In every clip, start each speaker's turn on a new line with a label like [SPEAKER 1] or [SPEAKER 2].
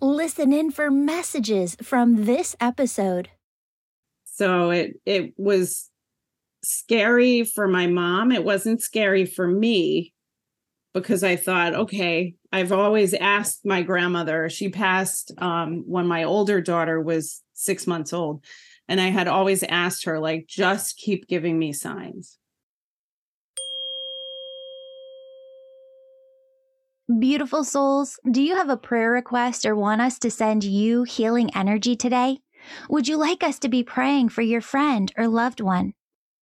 [SPEAKER 1] Listen in for messages from this episode.
[SPEAKER 2] So it it was scary for my mom. It wasn't scary for me because I thought, okay, I've always asked my grandmother. She passed um, when my older daughter was six months old. And I had always asked her, like, just keep giving me signs.
[SPEAKER 1] Beautiful souls, do you have a prayer request or want us to send you healing energy today? Would you like us to be praying for your friend or loved one?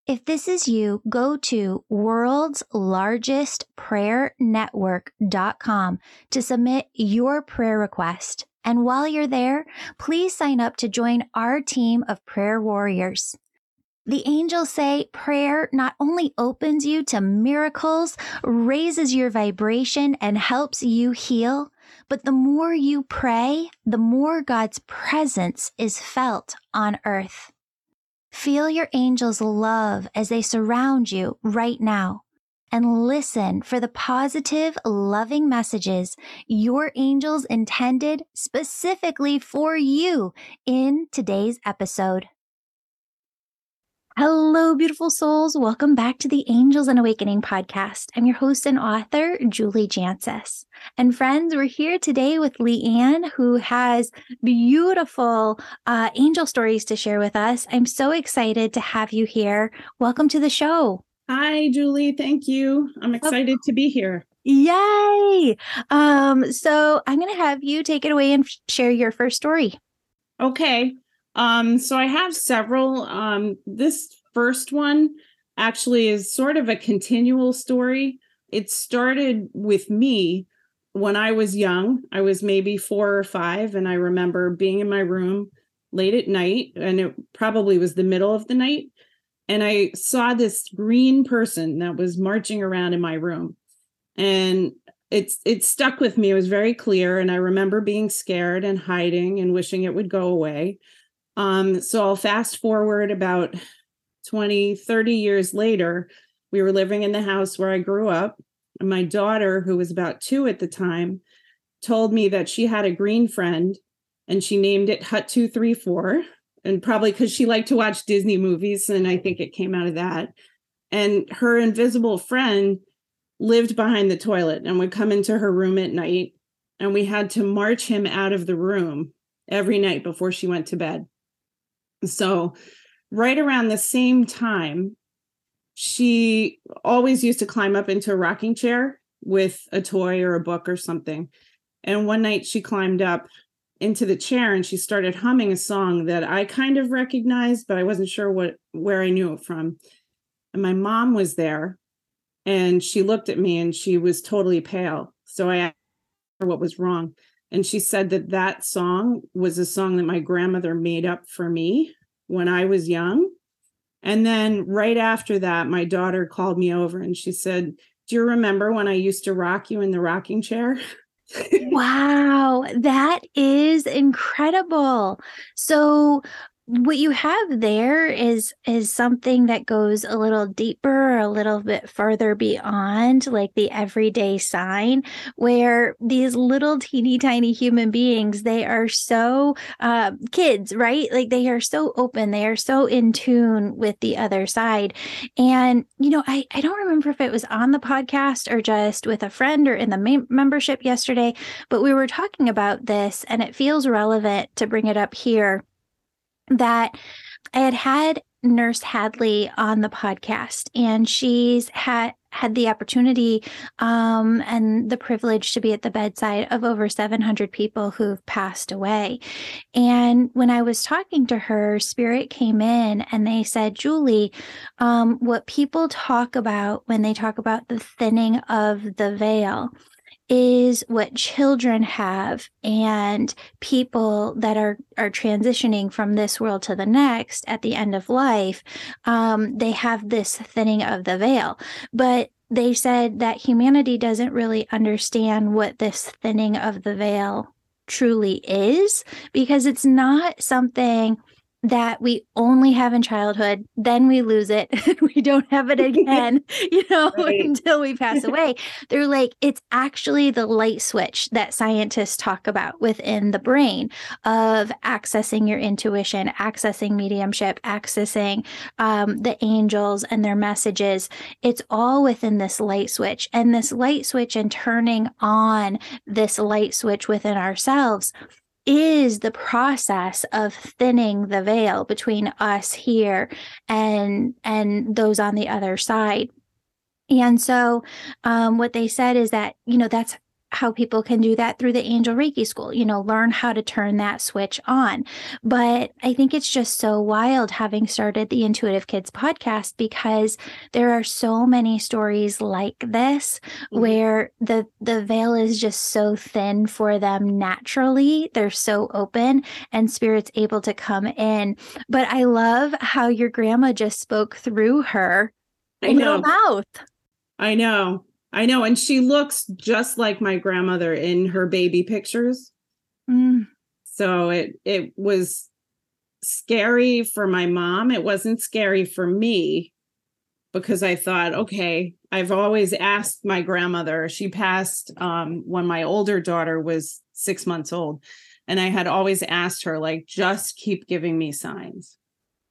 [SPEAKER 1] If this is you, go to worldslargestprayernetwork.com to submit your prayer request. And while you're there, please sign up to join our team of prayer warriors. The angels say prayer not only opens you to miracles, raises your vibration, and helps you heal, but the more you pray, the more God's presence is felt on earth. Feel your angels' love as they surround you right now and listen for the positive, loving messages your angels intended specifically for you in today's episode. Hello, beautiful souls. Welcome back to the Angels and Awakening podcast. I'm your host and author, Julie Jancius. And friends, we're here today with Lee-Ann, who has beautiful uh, angel stories to share with us. I'm so excited to have you here. Welcome to the show.
[SPEAKER 2] Hi, Julie. Thank you. I'm excited to be here.
[SPEAKER 1] Yay! Um, so I'm going to have you take it away and share your first story.
[SPEAKER 2] Okay. Um, so I have several. Um, this first one actually is sort of a continual story. It started with me when I was young. I was maybe four or five, and I remember being in my room late at night, and it probably was the middle of the night. And I saw this green person that was marching around in my room. And it's it stuck with me. It was very clear. And I remember being scared and hiding and wishing it would go away. Um, so I'll fast forward about 20, 30 years later. We were living in the house where I grew up. And my daughter, who was about two at the time, told me that she had a green friend and she named it Hut 234. And probably because she liked to watch Disney movies. And I think it came out of that. And her invisible friend lived behind the toilet and would come into her room at night. And we had to march him out of the room every night before she went to bed. So, right around the same time, she always used to climb up into a rocking chair with a toy or a book or something. And one night she climbed up into the chair and she started humming a song that I kind of recognized, but I wasn't sure what where I knew it from. And my mom was there and she looked at me and she was totally pale. So I asked her what was wrong. And she said that that song was a song that my grandmother made up for me when I was young. And then right after that, my daughter called me over and she said, Do you remember when I used to rock you in the rocking chair?
[SPEAKER 1] wow, that is incredible. So, what you have there is is something that goes a little deeper a little bit further beyond like the everyday sign where these little teeny tiny human beings they are so uh, kids right? Like they are so open they are so in tune with the other side. And you know i i don't remember if it was on the podcast or just with a friend or in the membership yesterday but we were talking about this and it feels relevant to bring it up here that I had had Nurse Hadley on the podcast, and she's had had the opportunity um, and the privilege to be at the bedside of over 700 people who've passed away. And when I was talking to her, Spirit came in and they said, Julie, um, what people talk about when they talk about the thinning of the veil is what children have and people that are are transitioning from this world to the next at the end of life um, they have this thinning of the veil. But they said that humanity doesn't really understand what this thinning of the veil truly is because it's not something that we only have in childhood, then we lose it. we don't have it again, you know, right. until we pass away. They're like, it's actually the light switch that scientists talk about within the brain of accessing your intuition, accessing mediumship, accessing um, the angels and their messages. It's all within this light switch. And this light switch and turning on this light switch within ourselves is the process of thinning the veil between us here and and those on the other side. And so um, what they said is that you know that's how people can do that through the angel reiki school you know learn how to turn that switch on. But i think it's just so wild having started the intuitive kids podcast because there are so many stories like this mm-hmm. where the the veil is just so thin for them naturally. They're so open and spirit's able to come in. But i love how your grandma just spoke through her I know. mouth.
[SPEAKER 2] I know I know. And she looks just like my grandmother in her baby pictures. Mm. So it it was scary for my mom. It wasn't scary for me because I thought, okay, I've always asked my grandmother. She passed um, when my older daughter was six months old. And I had always asked her, like, just keep giving me signs.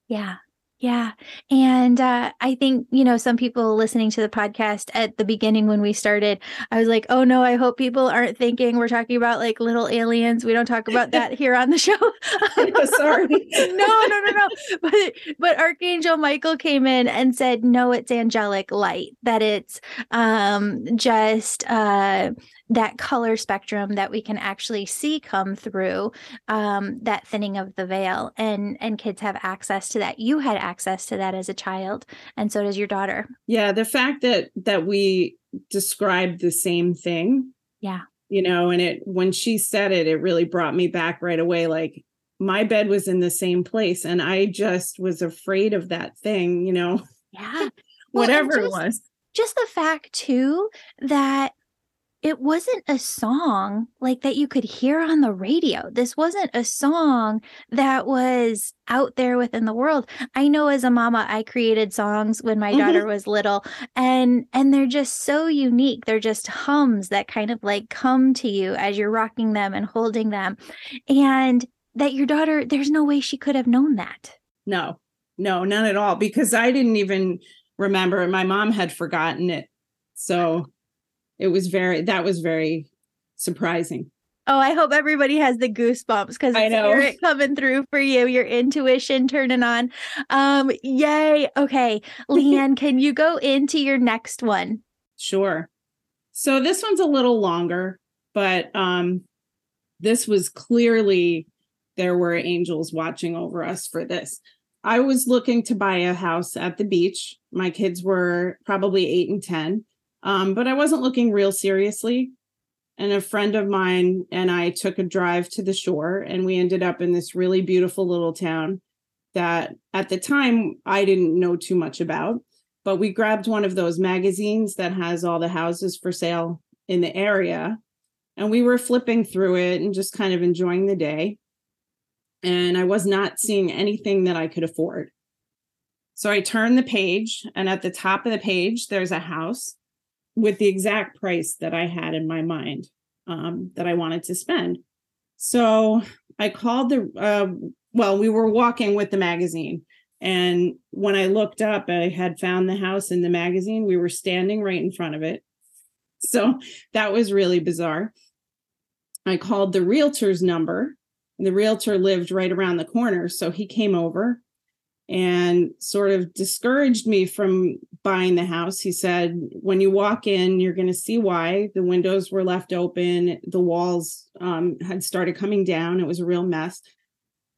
[SPEAKER 1] Yeah. Yeah. And uh, I think, you know, some people listening to the podcast at the beginning when we started, I was like, oh no, I hope people aren't thinking we're talking about like little aliens. We don't talk about that here on the show.
[SPEAKER 2] Sorry.
[SPEAKER 1] no, no, no, no. But but Archangel Michael came in and said, no, it's angelic light, that it's um just uh that color spectrum that we can actually see come through um, that thinning of the veil and and kids have access to that. You had access to that as a child and so does your daughter.
[SPEAKER 2] Yeah the fact that that we described the same thing
[SPEAKER 1] yeah.
[SPEAKER 2] you know and it when she said it it really brought me back right away like my bed was in the same place and i just was afraid of that thing you know?
[SPEAKER 1] Yeah.
[SPEAKER 2] Whatever well, just, it was.
[SPEAKER 1] just the fact too that it wasn't a song like that you could hear on the radio. This wasn't a song that was out there within the world. I know as a mama I created songs when my daughter mm-hmm. was little and and they're just so unique. They're just hums that kind of like come to you as you're rocking them and holding them. And that your daughter there's no way she could have known that.
[SPEAKER 2] No. No, none at all because I didn't even remember my mom had forgotten it. So it was very that was very surprising.
[SPEAKER 1] Oh, I hope everybody has the goosebumps because I know it coming through for you. Your intuition turning on. Um, yay. Okay. Lee-Ann, can you go into your next one?
[SPEAKER 2] Sure. So this one's a little longer, but um this was clearly there were angels watching over us for this. I was looking to buy a house at the beach. My kids were probably eight and 10. Um, but I wasn't looking real seriously. And a friend of mine and I took a drive to the shore, and we ended up in this really beautiful little town that at the time I didn't know too much about. But we grabbed one of those magazines that has all the houses for sale in the area. And we were flipping through it and just kind of enjoying the day. And I was not seeing anything that I could afford. So I turned the page, and at the top of the page, there's a house with the exact price that I had in my mind um, that I wanted to spend. So I called the, uh, well, we were walking with the magazine. And when I looked up, I had found the house in the magazine. We were standing right in front of it. So that was really bizarre. I called the realtor's number. The realtor lived right around the corner. So he came over and sort of discouraged me from buying the house. He said, when you walk in, you're going to see why the windows were left open, the walls um, had started coming down. It was a real mess.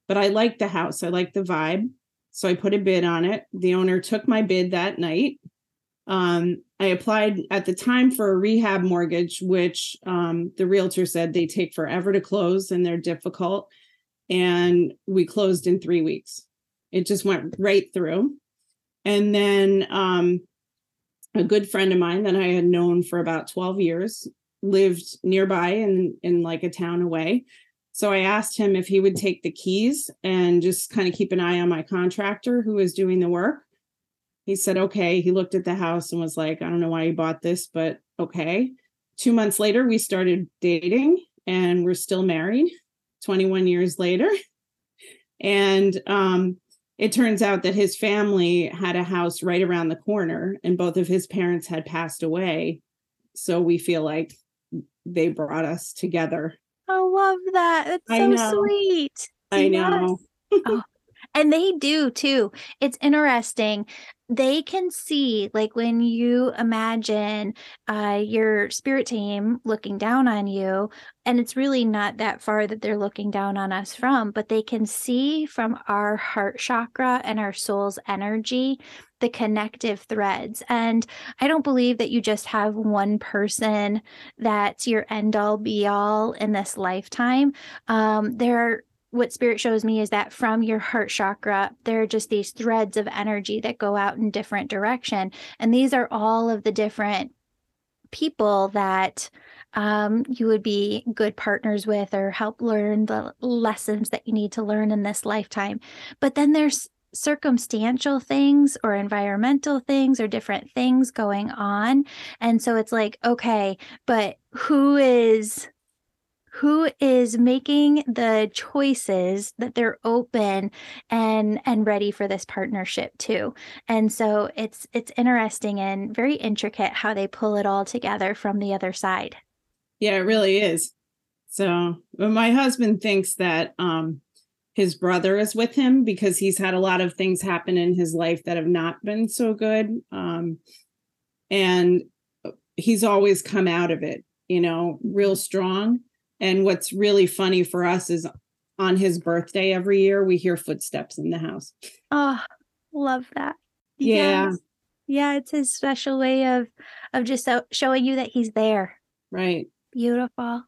[SPEAKER 2] But I liked the house, I liked the vibe. So I put a bid on it. The owner took my bid that night. Um, I applied at the time for a rehab mortgage, which um, the realtor said they take forever to close and they're difficult. And we closed in three weeks. It just went right through. And then um, a good friend of mine that I had known for about 12 years lived nearby in in like a town away So I asked him if he would take the keys and just kind of keep an eye on my contractor who was doing the work. He said, okay. He looked at the house and was like, I don't know why you bought this, but okay. Two months later, we started dating and we're still married 21 years later. And um, it turns out that his family had a house right around the corner and both of his parents had passed away. So we feel like they brought us together
[SPEAKER 1] I love that. It's
[SPEAKER 2] I
[SPEAKER 1] so
[SPEAKER 2] know.
[SPEAKER 1] sweet.
[SPEAKER 2] I know.
[SPEAKER 1] oh, and they do too. It's interesting. They can see, like when you imagine uh, your spirit team looking down on you, and it's really not that far that they're looking down on us from, but they can see from our heart chakra and our soul's energy the connective threads. And I don't believe that you just have one person that's your end all be all in this lifetime. Um, there are what spirit shows me is that from your heart chakra there are just these threads of energy that go out in different direction. And these are all of the different people that um, you would be good partners with or help learn the lessons that you need to learn in this lifetime. But then there's circumstantial things or environmental things or different things going on. And so it's like okay but who is who is making the choices that they're open and and ready for this partnership too and so it's it's interesting and very intricate how they pull it all together from the other side
[SPEAKER 2] Yeah, it really is. So my husband thinks that um his brother is with him because he's had a lot of things happen in his life that have not been so good. Um and he's always come out of it, you know, real strong. And what's really funny for us is on his birthday every year we hear footsteps in the house.
[SPEAKER 1] oh love that
[SPEAKER 2] Yeah.
[SPEAKER 1] Yes. yeah it's his special way of of just so, showing you that he's there
[SPEAKER 2] Right.
[SPEAKER 1] beautiful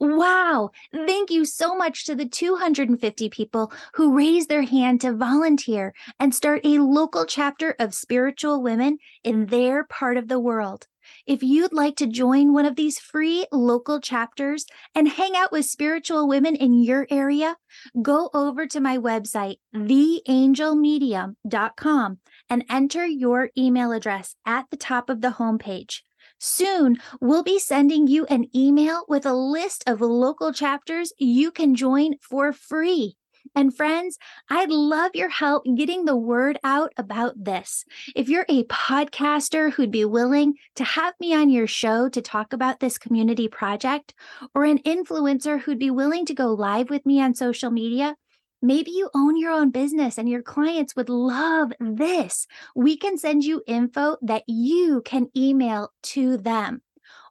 [SPEAKER 1] Wow. Thank you so much to the 250 people who raised their hand to volunteer and start a local chapter of spiritual women in their part of the world. If you'd like to join one of these free local chapters and hang out with spiritual women in your area, go over to my website, theangelmedium.com, and enter your email address at the top of the homepage. Soon, we'll be sending you an email with a list of local chapters you can join for free. And friends, I'd love your help getting the word out about this. If you're a podcaster who'd be willing to have me on your show to talk about this community project, or an influencer who'd be willing to go live with me on social media, Maybe you own your own business and your clients would love this. We can send you info that you can email to them.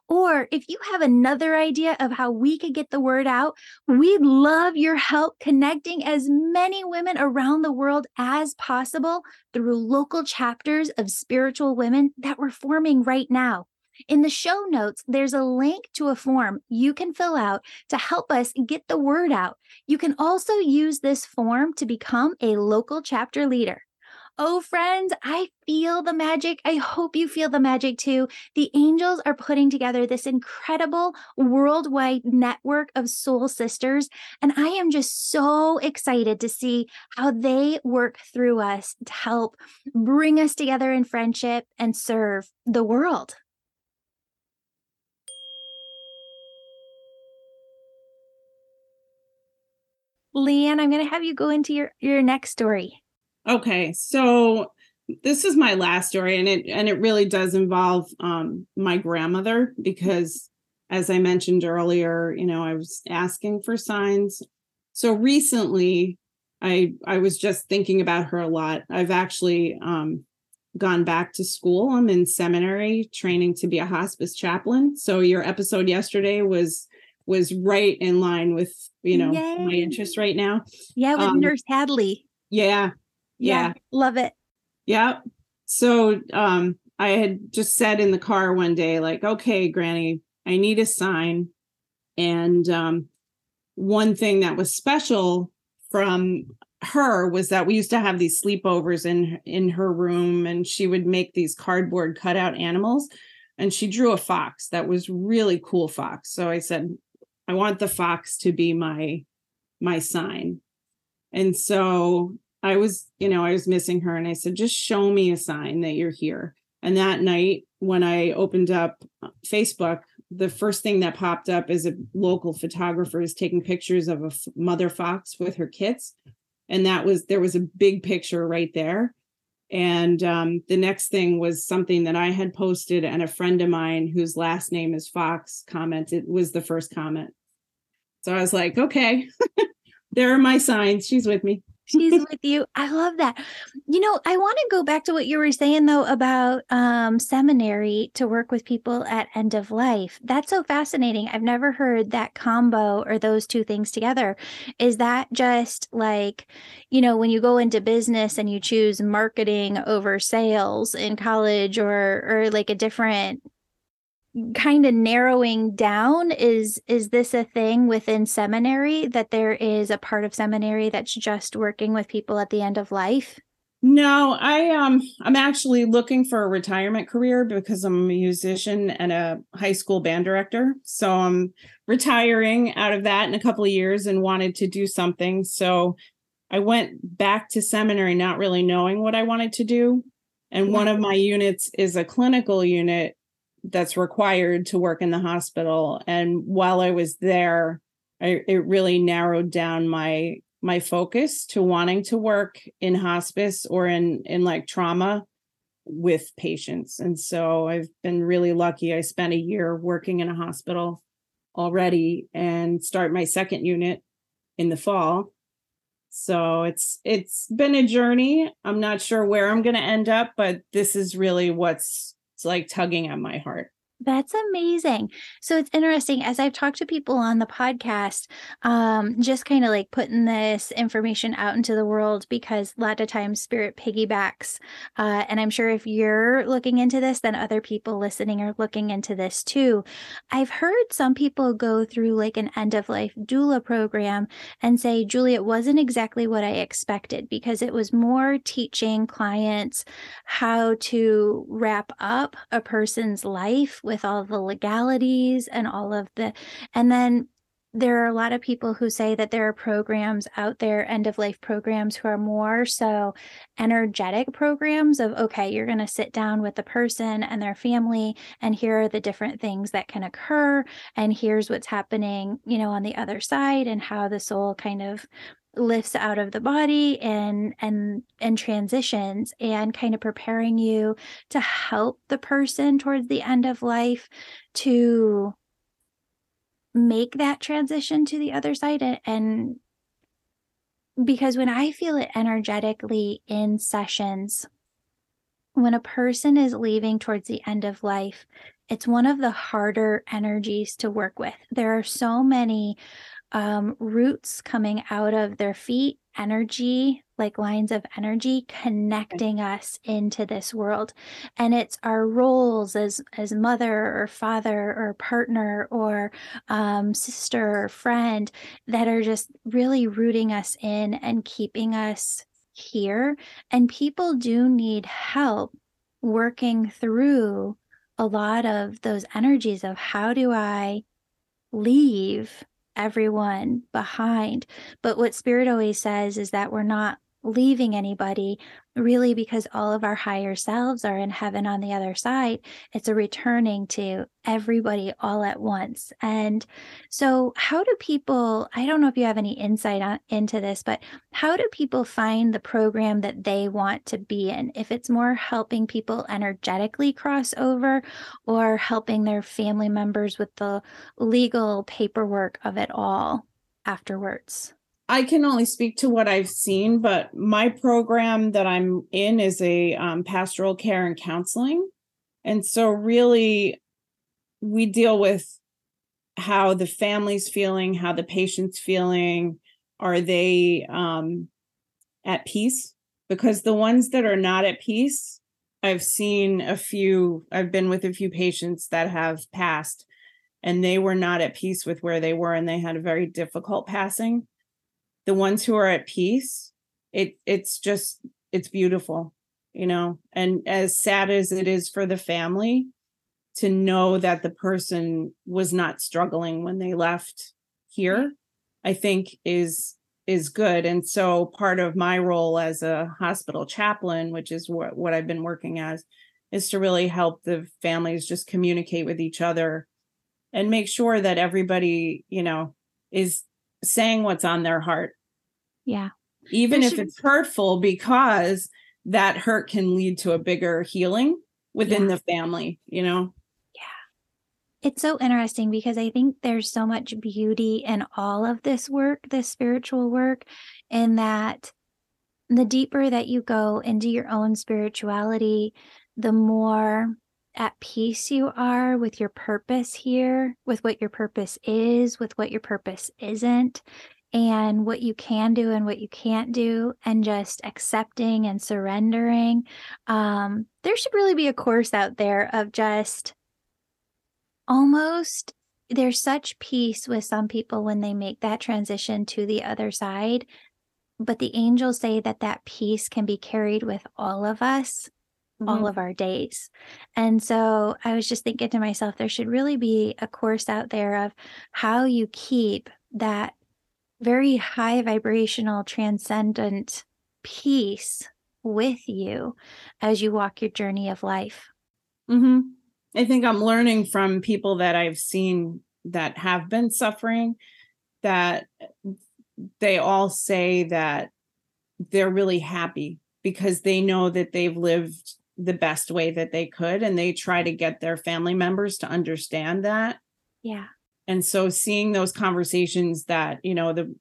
[SPEAKER 1] Or if you have another idea of how we could get the word out, we'd love your help connecting as many women around the world as possible through local chapters of spiritual women that we're forming right now. In the show notes, there's a link to a form you can fill out to help us get the word out. You can also use this form to become a local chapter leader. Oh, friends, I feel the magic. I hope you feel the magic too. The angels are putting together this incredible worldwide network of soul sisters. And I am just so excited to see how they work through us to help bring us together in friendship and serve the world. Lee-Ann, I'm going to have you go into your, your next story.
[SPEAKER 2] Okay, so this is my last story, and it and it really does involve um, my grandmother because, as I mentioned earlier, you know, I was asking for signs. So recently, I I was just thinking about her a lot. I've actually um, gone back to school. I'm in seminary training to be a hospice chaplain. So your episode yesterday was was right in line with you know my
[SPEAKER 1] Yay.
[SPEAKER 2] interest right now.
[SPEAKER 1] Yeah, with
[SPEAKER 2] Um,
[SPEAKER 1] Nurse Hadley.
[SPEAKER 2] Yeah, yeah.
[SPEAKER 1] Love it.
[SPEAKER 2] Yeah. So um I had just said in the car one day, like, okay, Granny, I need a sign. And um one thing that was special from her was that we used to have these sleepovers in in her room and she would make these cardboard cutout animals. and she drew a fox that was really cool fox. So I said, I want the fox to be my my sign. And so I was, you know, I was missing her and I said, just show me a sign that you're here. And that night, when I opened up Facebook, the first thing that popped up is a local photographer is taking pictures of a f- mother fox with her kits. And that was, there was a big picture right there. And um, the next thing was something that I had posted, and a friend of mine whose last name is Fox commented, it was the first comment. So I was like, okay, there are my signs. She's with me.
[SPEAKER 1] She's with you. I love that. You know, I want to go back to what you were saying though about um, seminary to work with people at end of life. That's so fascinating. I've never heard that combo or those two things together. Is that just like, you know, when you go into business and you choose marketing over sales in college or or like a different kind of narrowing down is is this a thing within seminary that there is a part of seminary that's just working with people at the end of life?
[SPEAKER 2] No i um i'm actually looking for a retirement career because i'm a musician and a high school band director. So i'm retiring out of that in a couple of years and wanted to do something. So i went back to seminary not really knowing what i wanted to do. And yeah. one of my units is a clinical unit that's required to work in the hospital. And while i was there I, it really narrowed down my my focus to wanting to work in hospice or in in like trauma with patients. And so i've been really lucky. I spent a year working in a hospital already and start my second unit in the fall. So it's it's been a journey. I'm not sure where i'm going to end up but this is really what's it's like tugging at my heart.
[SPEAKER 1] That's amazing. So it's interesting as I've talked to people on the podcast, um, just kind of like putting this information out into the world because a lot of times spirit piggybacks. Uh, and I'm sure if you're looking into this, then other people listening are looking into this too. I've heard some people go through like an end of life doula program and say, Julie, it wasn't exactly what I expected because it was more teaching clients how to wrap up a person's life with all the legalities and all of the and then there are a lot of people who say that there are programs out there, end of life programs, who are more so energetic programs of, okay, you're going to sit down with the person and their family, and here are the different things that can occur. And here's what's happening, you know, on the other side, and how the soul kind of lifts out of the body and and and transitions and kind of preparing you to help the person towards the end of life to make that transition to the other side and, and because when I feel it energetically in sessions, when a person is leaving towards the end of life, it's one of the harder energies to work with. There are so many um, roots coming out of their feet, energy, like lines of energy connecting us into this world. And it's our roles as as mother or father or partner or um, sister or friend that are just really rooting us in and keeping us here. And people do need help working through a lot of those energies of how do I leave everyone behind. But what Spirit always says is that we're not leaving anybody really because all of our higher selves are in heaven on the other side. It's a returning to everybody all at once. And so how do people i don't know if you have any insight on, into this but how do people find the program that they want to be in? If it's more helping people energetically cross over or helping their family members with the legal paperwork of it all afterwards
[SPEAKER 2] I can only speak to what I've seen, but my program that I'm in is a um, pastoral care and counseling. And so, really, we deal with how the family's feeling, how the patient's feeling. Are they um, at peace? Because the ones that are not at peace, I've seen a few, I've been with a few patients that have passed and they were not at peace with where they were and they had a very difficult passing the ones who are at peace it it's just it's beautiful you know? And as sad as it is for the family to know that the person was not struggling when they left here i think is is good. And so part of my role as a hospital chaplain which is what, what i've been working as is to really help the families just communicate with each other and make sure that everybody you know is saying what's on their heart
[SPEAKER 1] yeah
[SPEAKER 2] even if it's hurtful because that hurt can lead to a bigger healing within yeah. the family you know Yeah.
[SPEAKER 1] it's so interesting because I think there's so much beauty in all of this work, this spiritual work, in that the deeper that you go into your own spirituality, the more at peace you are with your purpose here, with what your purpose is, with what your purpose isn't, and what you can do and what you can't do, and just accepting and surrendering. Um, there should really be a course out there of just almost there's such peace with some people when they make that transition to the other side but the angels say that that peace can be carried with all of us mm-hmm. all of our days and so i was just thinking to myself there should really be a course out there of how you keep that very high vibrational transcendent peace with you as you walk your journey of life
[SPEAKER 2] mm-hmm. I think I'm learning from people that I've seen that have been suffering that they all say that they're really happy because they know that they've lived the best way that they could and they try to get their family members to understand that.
[SPEAKER 1] Yeah.
[SPEAKER 2] And so seeing those conversations that, you know, the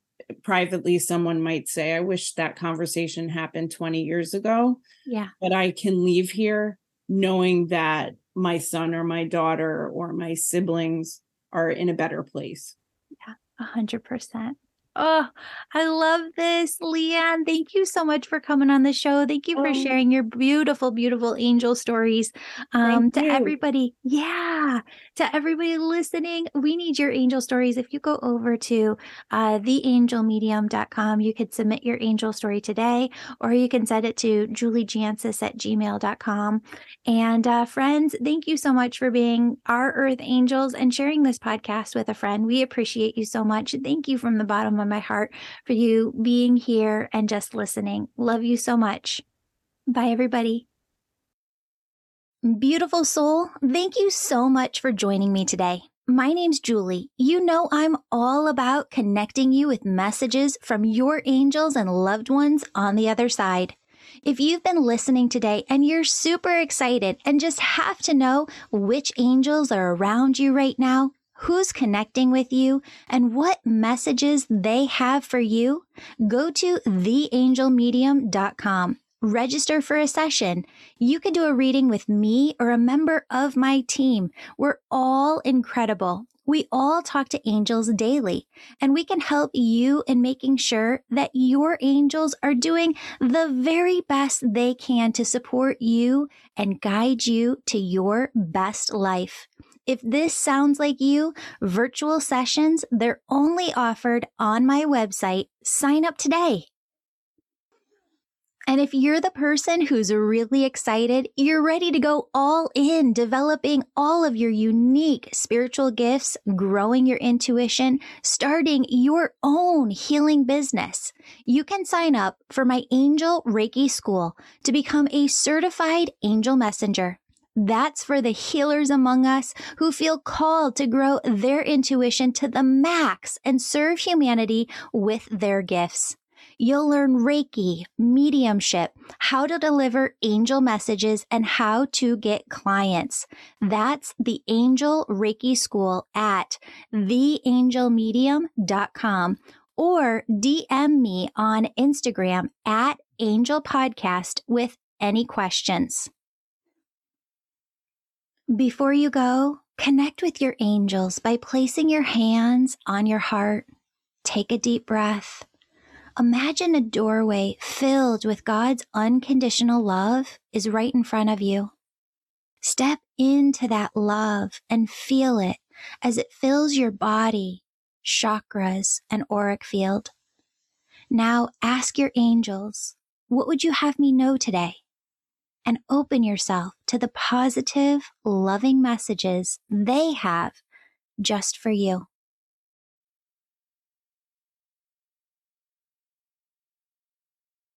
[SPEAKER 2] privately someone might say I wish that conversation happened 20 years ago.
[SPEAKER 1] Yeah.
[SPEAKER 2] But I can leave here knowing that my son or my daughter or my siblings are in a better place.
[SPEAKER 1] Yeah, a hundred percent. Oh, I love this, Lee-Ann. Thank you so much for coming on the show. Thank you for oh. sharing your beautiful, beautiful angel stories. Um, to you. everybody, yeah, to everybody listening, we need your angel stories. If you go over to uh, theangelmedium.com, you could submit your angel story today, or you can send it to juliejancius at gmail.com. And uh, friends, thank you so much for being our earth angels and sharing this podcast with a friend. We appreciate you so much. Thank you from the bottom of my heart for you being here and just listening. Love you so much. Bye, everybody. Beautiful soul, thank you so much for joining me today. My name's Julie. You know, I'm all about connecting you with messages from your angels and loved ones on the other side. If you've been listening today and you're super excited and just have to know which angels are around you right now, who's connecting with you, and what messages they have for you, go to theangelmedium.com. Register for a session. You can do a reading with me or a member of my team. We're all incredible. We all talk to angels daily, and we can help you in making sure that your angels are doing the very best they can to support you and guide you to your best life. If this sounds like you, virtual sessions, they're only offered on my website. Sign up today. And if you're the person who's really excited, you're ready to go all in, developing all of your unique spiritual gifts, growing your intuition, starting your own healing business, you can sign up for my Angel Reiki School to become a certified angel messenger. That's for the healers among us who feel called to grow their intuition to the max and serve humanity with their gifts. You'll learn Reiki, mediumship, how to deliver angel messages, and how to get clients. That's the Angel Reiki School at theangelmedium.com or DM me on Instagram at Angel Podcast with any questions. Before you go, connect with your angels by placing your hands on your heart. Take a deep breath. Imagine a doorway filled with God's unconditional love is right in front of you. Step into that love and feel it as it fills your body, chakras, and auric field. Now ask your angels, what would you have me know today? And open yourself to the positive, loving messages they have just for you.